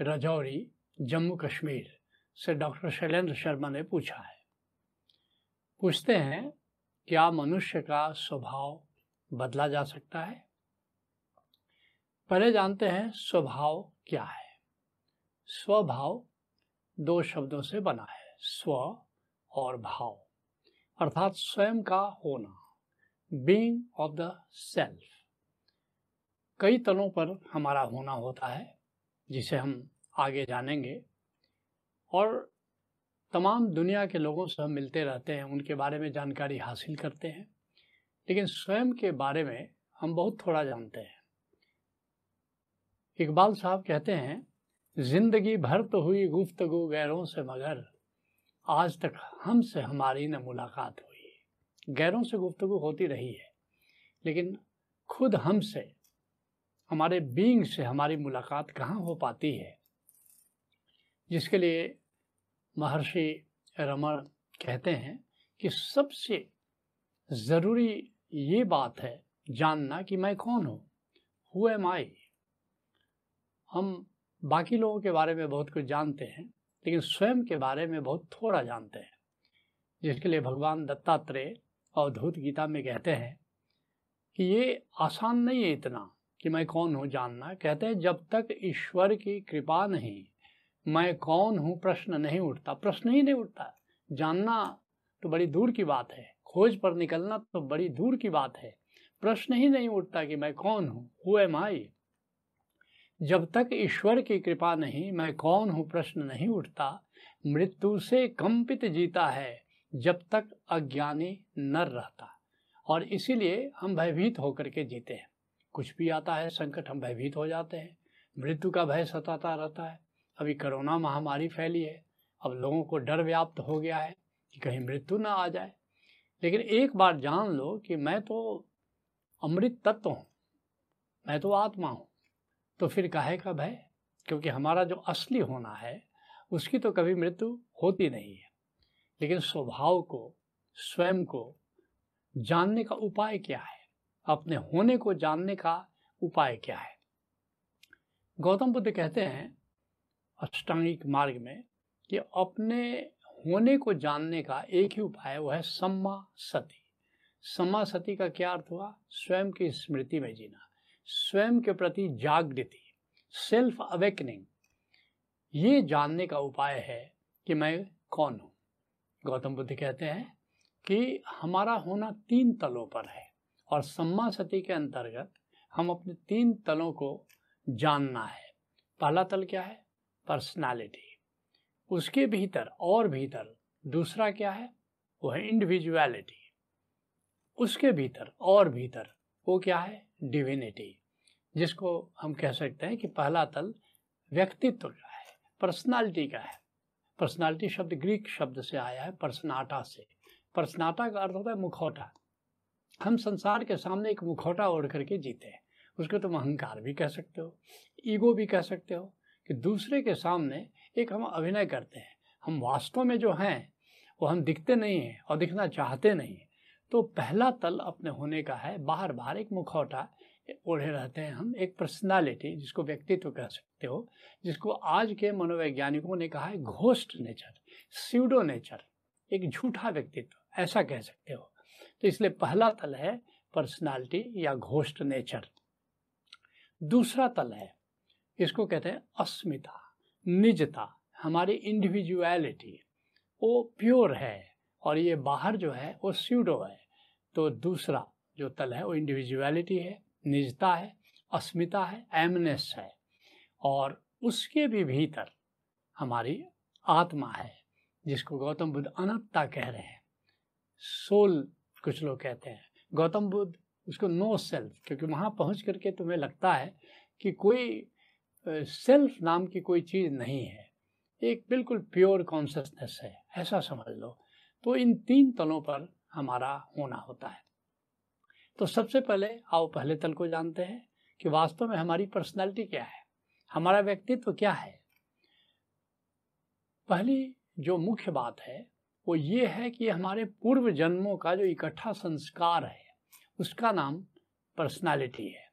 रजौरी, जम्मू कश्मीर से डॉक्टर शैलेंद्र शर्मा ने पूछा है। पूछते हैं, क्या मनुष्य का स्वभाव बदला जा सकता है? पहले जानते हैं, स्वभाव क्या है? स्वभाव दो शब्दों से बना है, स्व और भाव। अर्थात स्वयं का होना बींग ऑफ़ द सेल्फ कई तलों पर हमारा होना होता है जिसे हम आगे जानेंगे। और तमाम दुनिया के लोगों से हम मिलते रहते हैं, उनके बारे में जानकारी हासिल करते हैं। लेकिन स्वयं के बारे में हम बहुत थोड़ा जानते हैं। इकबाल साहब कहते हैं, ज़िंदगी भर तो हुई गुफ्तगु गैरों से मगर, आज तक हमसे हमारी न मुलाकात हुई। गैरों से गुफ्तगु होती रही है, लेकिन खुद हमसे हमारे बींग से हमारी मुलाकात कहाँ हो पाती है? जिसके लिए महर्षि रमण कहते हैं कि सबसे ज़रूरी ये बात है जानना कि मैं कौन हूँ? हु एम आई हम बाकी लोगों के बारे में बहुत कुछ जानते हैं, लेकिन स्वयं के बारे में बहुत थोड़ा जानते हैं। जिसके लिए भगवान दत्तात्रेय अवधूत गीता में कहते हैं कि ये आसान नहीं है इतना। कि मैं कौन हूँ जानना? कहते हैं, जब तक ईश्वर की कृपा नहीं, मैं कौन हूँ प्रश्न नहीं उठता। प्रश्न ही नहीं उठता। जानना तो बड़ी दूर की बात है। खोज पर निकलना तो बड़ी दूर की बात है। प्रश्न ही नहीं उठता कि मैं कौन हूँ। हु एम आई जब तक ईश्वर की कृपा नहीं, मैं कौन हूँ प्रश्न नहीं उठता। मृत्यु से कंपित जीता है, जब तक अज्ञानी नर रहता। और इसीलिए हम भयभीत होकर के जीते हैं। कुछ भी आता है, संकट हम भयभीत हो जाते हैं। मृत्यु का भय सताता रहता है। अभी कोरोना महामारी फैली है। अब लोगों को डर व्याप्त हो गया है कि कहीं मृत्यु ना आ जाए। लेकिन एक बार जान लो कि मैं तो अमृत तत्व हूँ। मैं तो आत्मा हूँ। तो फिर काहे का भय? क्योंकि हमारा जो असली होना है, उसकी तो कभी मृत्यु होती नहीं है। लेकिन स्वभाव को, स्वयं को जानने का उपाय क्या है? अपने होने को जानने का उपाय क्या है? गौतम बुद्ध कहते हैं, अष्टांगिक मार्ग में, कि अपने होने को जानने का एक ही उपाय वो है सम्मा सती सम्मा सती का क्या अर्थ हुआ? स्वयं की स्मृति में जीना। स्वयं के प्रति जागृति सेल्फ अवेकनिंग ये जानने का उपाय है कि मैं कौन हूँ? गौतम बुद्ध कहते हैं कि हमारा होना तीन तलों पर है। और सम्मा सती के अंतर्गत हम अपने तीन तलों को जानना है। पहला तल क्या है? पर्सनालिटी उसके भीतर और भीतर दूसरा क्या है? वो है इंडिविजुअलिटी उसके भीतर और भीतर वो क्या है? डिविनिटी जिसको हम कह सकते हैं कि पहला तल व्यक्तित्व का है पर्सनालिटी का है। पर्सनालिटी शब्द ग्रीक शब्द से आया है पर्सनाटा से। पर्सनाटा का अर्थ होता है मुखौटा। हम संसार के सामने एक मुखौटा ओढ़ करके जीते हैं। उसको तुम अहंकार भी कह सकते हो, ईगो भी कह सकते हो कि दूसरे के सामने एक हम अभिनय करते हैं। हम वास्तव में जो हैं, वो हम दिखते नहीं हैं और दिखना चाहते नहीं हैं। तो पहला तल अपने होने का है बाहर बाहर एक मुखौटा ओढ़े रहते हैं हम, एक पर्सनालिटी जिसको व्यक्तित्व कह सकते हो, जिसको आज के मनोवैज्ञानिकों ने कहा है घोस्ट नेचर सीडो नेचर एक झूठा व्यक्तित्व, ऐसा कह सकते हो। तो इसलिए पहला तल है पर्सनालिटी या घोष्ट नेचर दूसरा तल है, इसको कहते हैं अस्मिता, निजता, हमारी इंडिविजुअलिटी वो प्योर है और ये बाहर जो है, वो स्यूडो है। तो दूसरा जो तल है, वो इंडिविजुअलिटी है, निजता है, अस्मिता है एमनेस है। और उसके भी भीतर हमारी आत्मा है, जिसको गौतम बुद्ध अनंतता कह रहे हैं। सोल कुछ लोग कहते हैं। गौतम बुद्ध, उसको नो सेल्फ, क्योंकि वहाँ पहुँच करके तुम्हें लगता है कि कोई सेल्फ नाम की कोई चीज़ नहीं है। एक बिल्कुल प्योर कॉन्सियसनेस है, ऐसा समझ लो। तो इन तीन तलों पर हमारा होना होता है। तो सबसे पहले आओ पहले तल को जानते हैं कि वास्तव में हमारी पर्सनैलिटी क्या है, हमारा व्यक्तित्व क्या है। पहली जो मुख्य बात है वो ये है कि हमारे पूर्व जन्मों का जो इकट्ठा संस्कार है, उसका नाम पर्सनालिटी है।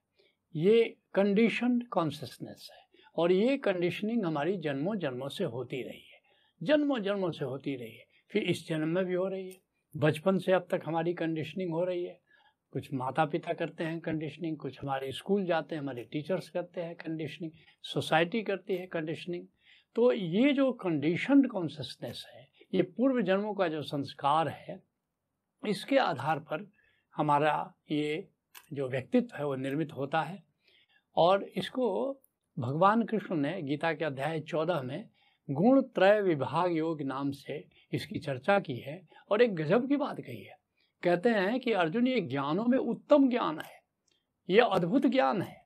ये कंडीशन कॉन्सियसनेस है और ये कंडीशनिंग हमारी जन्मों जन्मों से होती रही है। जन्मों जन्मों से होती रही है, फिर इस जन्म में भी हो रही है। बचपन से अब तक हमारी कंडीशनिंग हो रही है। कुछ माता पिता करते हैं कंडीशनिंग कुछ हमारे स्कूल जाते हैं, हमारे टीचर्स करते हैं कंडीशनिंग सोसाइटी करती है कंडीशनिंग तो ये जो कंडीशनड कॉन्सियसनेस है ये पूर्व जन्मों का जो संस्कार है, इसके आधार पर हमारा ये जो व्यक्तित्व है वो निर्मित होता है। और इसको भगवान कृष्ण ने गीता के अध्याय चौदह में गुण त्रय विभाग योग नाम से इसकी चर्चा की है और एक गजब की बात कही है। कहते हैं कि अर्जुन, ये ज्ञानों में उत्तम ज्ञान है, ये अद्भुत ज्ञान है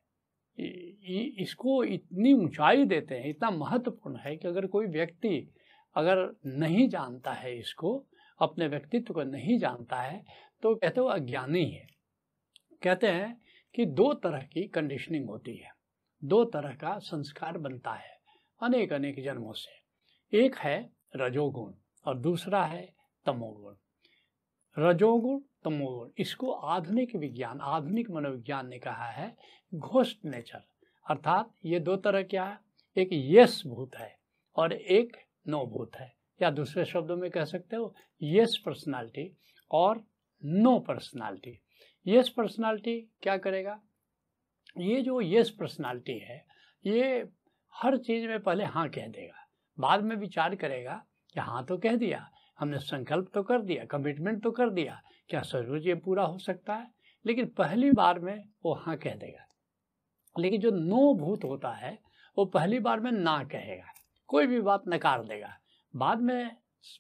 इसको इतनी ऊंचाई देते हैं, इतना महत्वपूर्ण है कि अगर कोई व्यक्ति अगर नहीं जानता है इसको, अपने व्यक्तित्व को नहीं जानता है तो कहते हो अज्ञानी है। कहते हैं कि दो तरह की कंडीशनिंग होती है। दो तरह का संस्कार बनता है अनेक अनेक जन्मों से। एक है रजोगुण और दूसरा है तमोगुण। रजोगुण, तमोगुण, इसको आधुनिक विज्ञान, आधुनिक मनोविज्ञान ने कहा है, घोस्ट नेचर। अर्थात ये दो तरह क्या है? एक यश भूत है और एक नो भूत है। या दूसरे शब्दों में कह सकते हो यस पर्सनालिटी और नो पर्सनालिटी यस पर्सनालिटी क्या करेगा? ये जो यस पर्सनालिटी है, ये हर चीज़ में पहले हाँ कह देगा। बाद में विचार करेगा कि हाँ तो कह दिया, हमने संकल्प तो कर दिया कमिटमेंट तो कर दिया, क्या सचमुच ये पूरा हो सकता है? लेकिन पहली बार में वो हाँ कह देगा। लेकिन जो नो भूत होता है, वो पहली बार में ना कहेगा। कोई भी बात नकार देगा। बाद में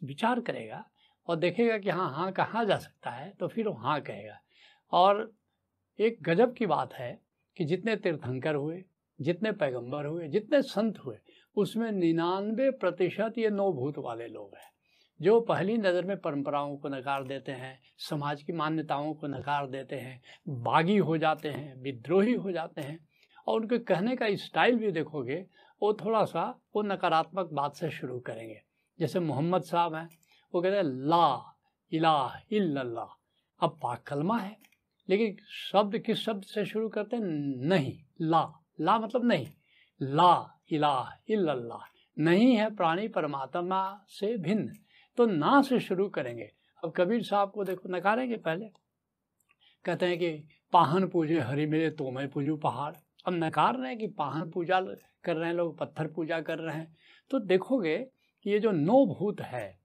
विचार करेगा और देखेगा कि हाँ हाँ कहाँ जा सकता है तो फिर वो हाँ कहेगा। और एक गजब की बात है कि जितने तीर्थंकर हुए, जितने पैगंबर हुए, जितने संत हुए, उसमें निन्यानवे प्रतिशत ये नौ भूत वाले लोग हैं, जो पहली नज़र में परंपराओं को नकार देते हैं, समाज की मान्यताओं को नकार देते हैं, बागी हो जाते हैं, विद्रोही हो जाते हैं। और उनके कहने का स्टाइल भी देखोगे वो थोड़ा सा वो नकारात्मक बात से शुरू करेंगे। जैसे मोहम्मद साहब हैं, वो कहते हैं, ला इलाह इल्लल्लाह। अब पाक कलमा है, लेकिन शब्द किस शब्द से शुरू करते हैं? नहीं, ला। ला मतलब नहीं। ला इलाह इल्लल्लाह। नहीं है प्राणी परमात्मा से भिन्न। तो ना से शुरू करेंगे। अब कबीर साहब को देखो, नकारेंगे पहले। कहते हैं कि, पाहन पूजे हरि मेरे तो मैं पूजू पहाड़। अब नकार रहे हैं कि पाहन पूजा कर रहे हैं, लोग पत्थर पूजा कर रहे हैं। तो देखोगे कि ये जो नौ भूत है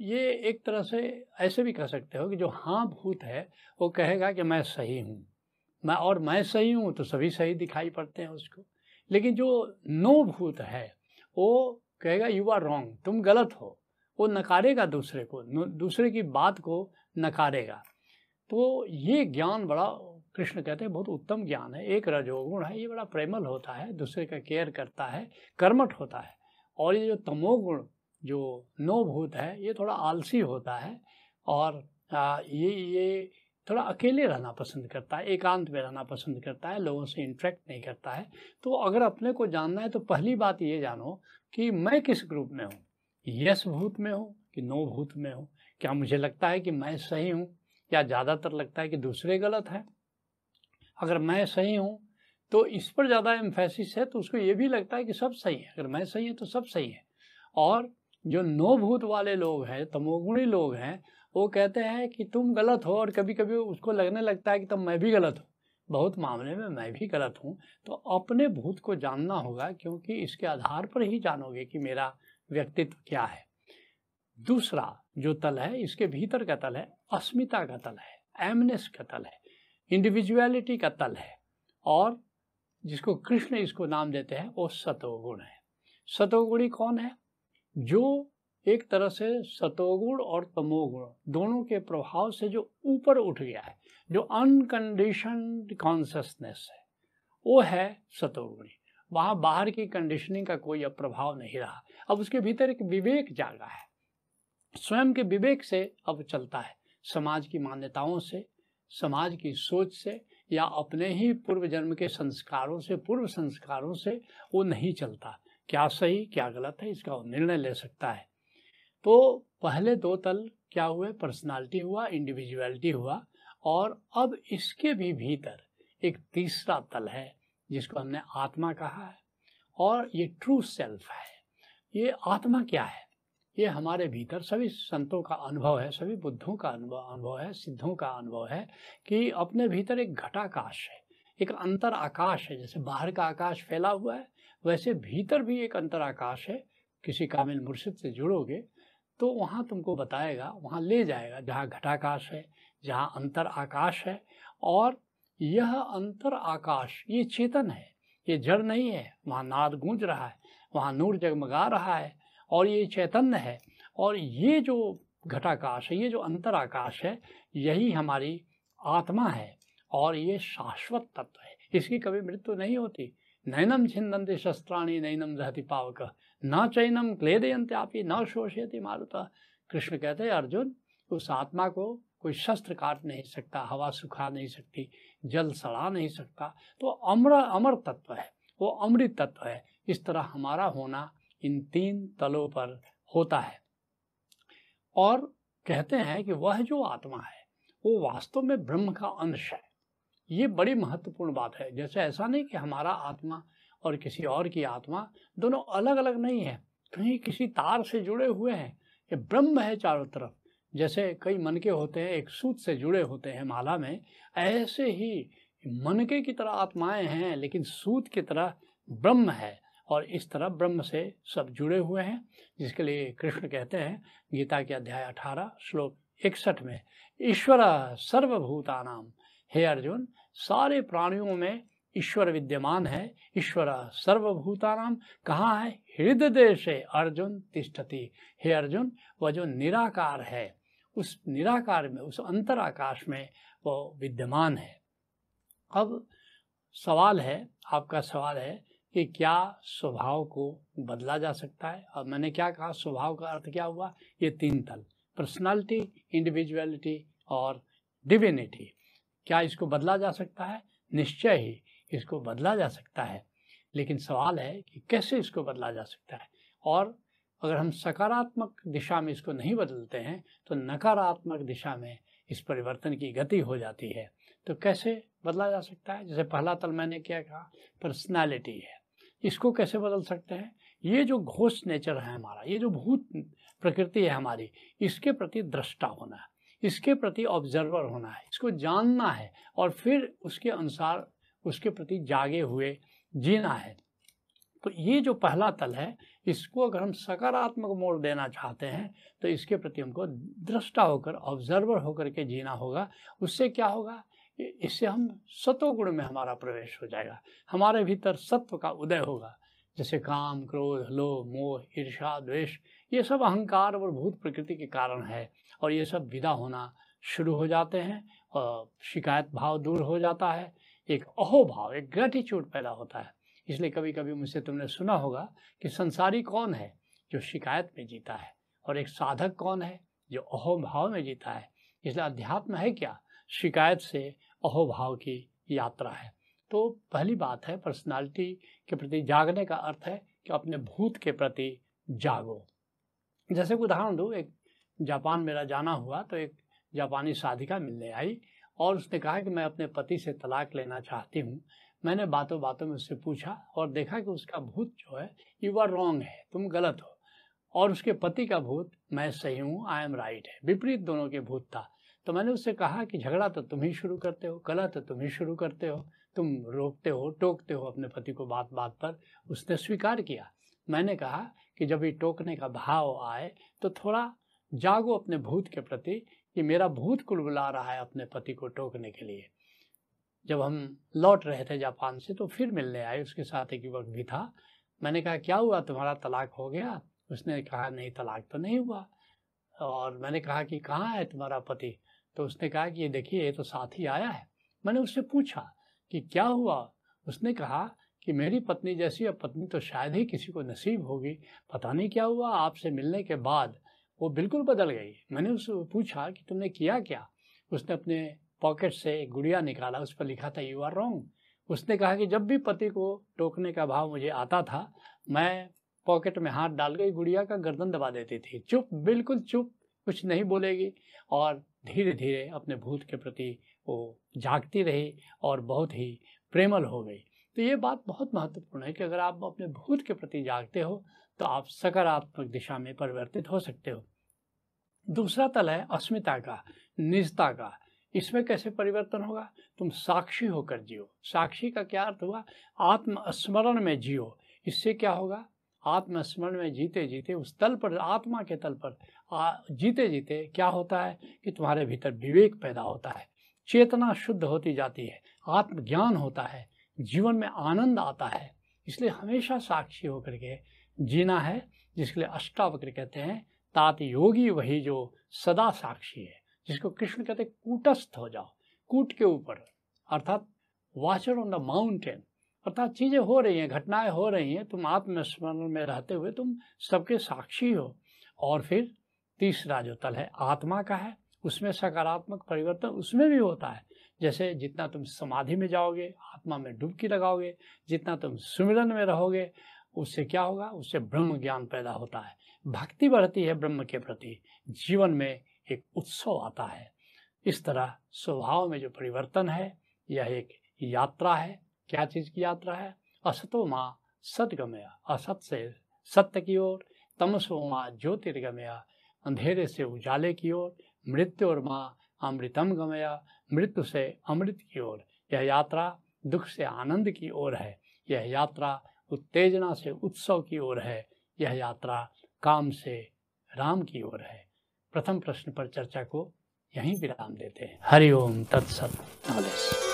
ये एक तरह से ऐसे भी कह सकते हो कि जो हाँ भूत है, वो कहेगा कि मैं सही हूँ। मैं और मैं सही हूँ तो सभी सही दिखाई पड़ते हैं उसको। लेकिन जो नो भूत है, वो कहेगा यू आर रॉन्ग तुम गलत हो। वो नकारेगा दूसरे को, दूसरे की बात को नकारेगा। तो ये ज्ञान बड़ा कृष्ण कहते हैं बहुत उत्तम ज्ञान है एक रजोगुण है ये बड़ा प्रेमल होता है दूसरे का केयर करता है कर्मठ होता है। और ये जो तमोगुण जो नो भूत है ये थोड़ा आलसी होता है और आ, ये ये थोड़ा अकेले रहना पसंद करता है एकांत में रहना पसंद करता है लोगों से इंट्रैक्ट नहीं करता है। तो अगर अपने को जानना है तो पहली बात ये जानो कि मैं किस ग्रुप में हूँ? यस भूत में हूँ कि नो भूत में हूँ? क्या मुझे लगता है कि मैं सही हूँ? या ज़्यादातर लगता है कि दूसरे गलत हैं? अगर मैं सही हूँ तो इस पर ज़्यादा एम्फेसिस है तो उसको ये भी लगता है कि सब सही है। अगर मैं सही है तो सब सही है। और जो नो भूत वाले लोग हैं, तमोगुणी लोग हैं, वो कहते हैं कि तुम गलत हो और कभी कभी उसको लगने लगता है कि तब मैं भी गलत हूँ। बहुत मामले में मैं भी गलत हूँ। तो अपने भूत को जानना होगा, क्योंकि इसके आधार पर ही जानोगे कि मेरा व्यक्तित्व क्या है। दूसरा जो तल है, इसके भीतर का तल है, अस्मिता का तल है एमनेस का तल है। इंडिविजुअलिटी का तल है। और जिसको कृष्ण इसको नाम देते हैं, वो सतोगुण है। सतोगुणी कौन है? जो एक तरह से सतोगुण और तमोगुण, दोनों के प्रभाव से जो ऊपर उठ गया है, जो अनकंडीशन कॉन्सियसनेस है, वो है सतोगुणी। वहाँ बाहर की कंडीशनिंग का कोई अब प्रभाव नहीं रहा। अब उसके भीतर एक विवेक जागा है। स्वयं के विवेक से अब चलता है। समाज की मान्यताओं से समाज की सोच से या अपने ही पूर्व जन्म के संस्कारों से, पूर्व संस्कारों से वो नहीं चलता। क्या सही, क्या गलत है, इसका वो निर्णय ले सकता है। तो पहले दो तल क्या हुए? पर्सनालिटी हुआ, इंडिविजुअलिटी हुआ और अब इसके भी भीतर एक तीसरा तल है, जिसको हमने आत्मा कहा है और ये ट्रू सेल्फ है। ये आत्मा क्या है? ये हमारे भीतर सभी संतों का अनुभव है, सभी बुद्धों का अनुभव अनुभव है, सिद्धों का अनुभव है कि अपने भीतर एक घटाकाश है, एक अंतर आकाश है। जैसे बाहर का आकाश फैला हुआ है, वैसे भीतर भी एक अंतर आकाश है। किसी कामिल मुर्शिद से जुड़ोगे तो वहाँ तुमको बताएगा, वहाँ ले जाएगा जहाँ घटाकाश है, जहाँ अंतर आकाश है और यह अंतर आकाश ये चेतन है, ये जड़ नहीं है, वहाँ नाद गूंज रहा है, वहाँ नूर जगमगा रहा है और ये चैतन्य है। और ये जो घटाकाश है, ये जो अंतराकाश है, यही हमारी आत्मा है और ये शाश्वत तत्व है। इसकी कभी मृत्यु नहीं होती। नैनम छिंदंते शस्त्राणी नैनम रहती पावक। न चैनम क्लेदयंत्यापी न शोषयती मारुता। कृष्ण कहते हैं, अर्जुन, उस आत्मा को कोई शस्त्र काट नहीं सकता, हवा सुखा नहीं सकती, जल सड़ा नहीं सकता। तो अमर अमर तत्व है। वो अमृत तत्व है। इस तरह हमारा होना इन तीन तलों पर होता है। और कहते हैं कि वह जो आत्मा है, वो वास्तव में ब्रह्म का अंश है। ये बड़ी महत्वपूर्ण बात है। जैसे ऐसा नहीं कि हमारा आत्मा और किसी और की आत्मा दोनों अलग अलग नहीं है। कहीं किसी तार से जुड़े हुए हैं ये ब्रह्म है चारों तरफ़। जैसे कई मनके होते हैं, एक सूत से जुड़े होते हैं माला में, ऐसे ही मनके की तरह आत्माएँ हैं, लेकिन सूत की तरह ब्रह्म है। और इस तरह ब्रह्म से सब जुड़े हुए हैं, जिसके लिए कृष्ण कहते हैं, गीता के अध्याय अठारह, श्लोक इकसठ में, ईश्वर सर्वभूतानाम हे अर्जुन, सारे प्राणियों में ईश्वर विद्यमान है, ईश्वर सर्वभूतानाम कहाँ है? हृदय देश अर्जुन तिष्ठति। हे अर्जुन, वह जो निराकार है, उस निराकार में, उस अंतराकाश में वो विद्यमान है। अब सवाल है, आपका सवाल है कि क्या स्वभाव को बदला जा सकता है? और मैंने क्या कहा? स्वभाव का अर्थ क्या हुआ? ये तीन तल। पर्सनालिटी इंडिविजुअलिटी और डिविनिटी क्या इसको बदला जा सकता है? निश्चय ही इसको बदला जा सकता है। लेकिन सवाल है कि कैसे इसको बदला जा सकता है? और अगर हम सकारात्मक दिशा में इसको नहीं बदलते हैं तो नकारात्मक दिशा में इस परिवर्तन की गति हो जाती है। तो कैसे बदला जा सकता है? जैसे पहला तल मैंने क्या कहा? पर्सनालिटी है। इसको कैसे बदल सकते हैं? ये जो घोष नेचर है हमारा, ये जो भूत प्रकृति है हमारी, इसके प्रति दृष्टा होना है, इसके प्रति ऑब्जर्वर होना है, इसको जानना है और फिर उसके अनुसार उसके प्रति जागे हुए जीना है। तो ये जो पहला तल है, इसको अगर हम सकारात्मक मोड़ देना चाहते हैं तो इसके प्रति हमको दृष्टा होकर ऑब्जर्वर होकर के जीना होगा। उससे क्या होगा? इससे हम सतोगुण में हमारा प्रवेश हो जाएगा। हमारे भीतर सत्व का उदय होगा। जैसे काम, क्रोध, लोभ, मोह ईर्षा द्वेष, ये सब अहंकार और भूत प्रकृति के कारण है और ये सब विदा होना शुरू हो जाते हैं और शिकायत भाव दूर हो जाता है। एक अहोभाव एक ग्रेटिट्यूड पैदा होता है। इसलिए कभी कभी मुझसे तुमने सुना होगा कि संसारी कौन है जो शिकायत में जीता है और एक साधक कौन है जो अहोभाव में जीता है। इसलिए अध्यात्म है क्या? शिकायत से अहोभाव की यात्रा है। तो पहली बात है पर्सनालिटी के प्रति जागने का अर्थ है कि अपने भूत के प्रति जागो। जैसे उदाहरण दूँ, एक जापान मेरा जाना हुआ तो एक जापानी साधिका मिलने आई और उसने कहा कि मैं अपने पति से तलाक लेना चाहती हूँ। मैंने बातों बातों में उससे पूछा और देखा कि उसका भूत जो है यू आर रॉन्ग है, तुम गलत हो। और उसके पति का भूत, मैं सही हूँ आई एम राइट है। विपरीत दोनों के भूत था। तो मैंने उससे कहा कि झगड़ा तो तुम ही शुरू करते हो, कला तो तुम ही शुरू करते हो, तुम रोकते हो, टोकते हो अपने पति को बात बात पर। उसने स्वीकार किया। मैंने कहा कि जब ये टोकने का भाव आए तो थोड़ा जागो अपने भूत के प्रति कि मेरा भूत कुल बुला रहा है अपने पति को टोकने के लिए। जब हम लौट रहे थे जापान से तो फिर मिलने आए उसके साथ एक युवक भी था। मैंने कहा, क्या हुआ? तुम्हारा तलाक हो गया? उसने कहा, नहीं, तलाक तो नहीं हुआ। और मैंने कहा कि, कहाँ है तुम्हारा पति? तो उसने कहा कि ये देखिए, ये तो साथ ही आया है। मैंने उससे पूछा कि क्या हुआ? उसने कहा कि मेरी पत्नी जैसी, अब पत्नी तो शायद ही किसी को नसीब होगी। पता नहीं क्या हुआ, आपसे मिलने के बाद वो बिल्कुल बदल गई। मैंने उससे पूछा कि तुमने किया क्या? उसने अपने पॉकेट से एक गुड़िया निकाला, उस पर लिखा था यू आर रॉन्ग उसने कहा कि जब भी पति को टोकने का भाव मुझे आता था, मैं पॉकेट में हाथ डाल गई गुड़िया का गर्दन दबा देती थी। चुप, बिल्कुल चुप। कुछ नहीं बोलेगी और धीरे धीरे अपने भूत के प्रति वो जागती रही और बहुत ही प्रेमल हो गई। तो ये बात बहुत महत्वपूर्ण है कि अगर आप अपने भूत के प्रति जागते हो तो आप सकारात्मक दिशा में परिवर्तित हो सकते हो। दूसरा तल है अस्मिता का, निजता का। इसमें कैसे परिवर्तन होगा? तुम साक्षी होकर जियो। साक्षी का क्या अर्थ हुआ? आत्मस्मरण में जियो। इससे क्या होगा? आत्मस्मरण में जीते जीते उस तल पर आत्मा के तल पर आ, जीते जीते क्या होता है कि तुम्हारे भीतर विवेक पैदा होता है। चेतना शुद्ध होती जाती है आत्मज्ञान होता है जीवन में आनंद आता है। इसलिए हमेशा साक्षी होकर के जीना है जिसके लिए अष्टावक्र कहते हैं तात योगी वही जो सदा साक्षी है जिसको कृष्ण कहते कूटस्थ हो जाओ कूट के ऊपर अर्थात वाचर ऑन द माउंटेन अर्थात चीज़ें हो रही हैं, घटनाएँ हो रही हैं, तुम आत्मस्मरण में रहते हुए तुम सबके साक्षी हो। और फिर तीसरा जो तल है, आत्मा का है, उसमें सकारात्मक परिवर्तन उसमें भी होता है। जैसे जितना तुम समाधि में जाओगे, आत्मा में डुबकी लगाओगे, जितना तुम सुमिरन में रहोगे, उससे क्या होगा? उससे ब्रह्म ज्ञान पैदा होता है। भक्ति बढ़ती है ब्रह्म के प्रति, जीवन में एक उत्सव आता है। इस तरह स्वभाव में जो परिवर्तन है, यह एक यात्रा है क्या चीज़ की यात्रा है? असतो माँ सदगमया, असत से सत्य की ओर, तमसो माँ ज्योतिर्गमया, अंधेरे से उजाले की ओर, मृत्यु और माँ अमृतम गमया, मृत्यु से अमृत की ओर। यह यात्रा दुख से आनंद की ओर है। यह यात्रा उत्तेजना से उत्सव की ओर है। यह यात्रा काम से राम की ओर है। प्रथम प्रश्न पर चर्चा को यहीं विराम देते हैं। हरिओम तत्सत। नॉलेज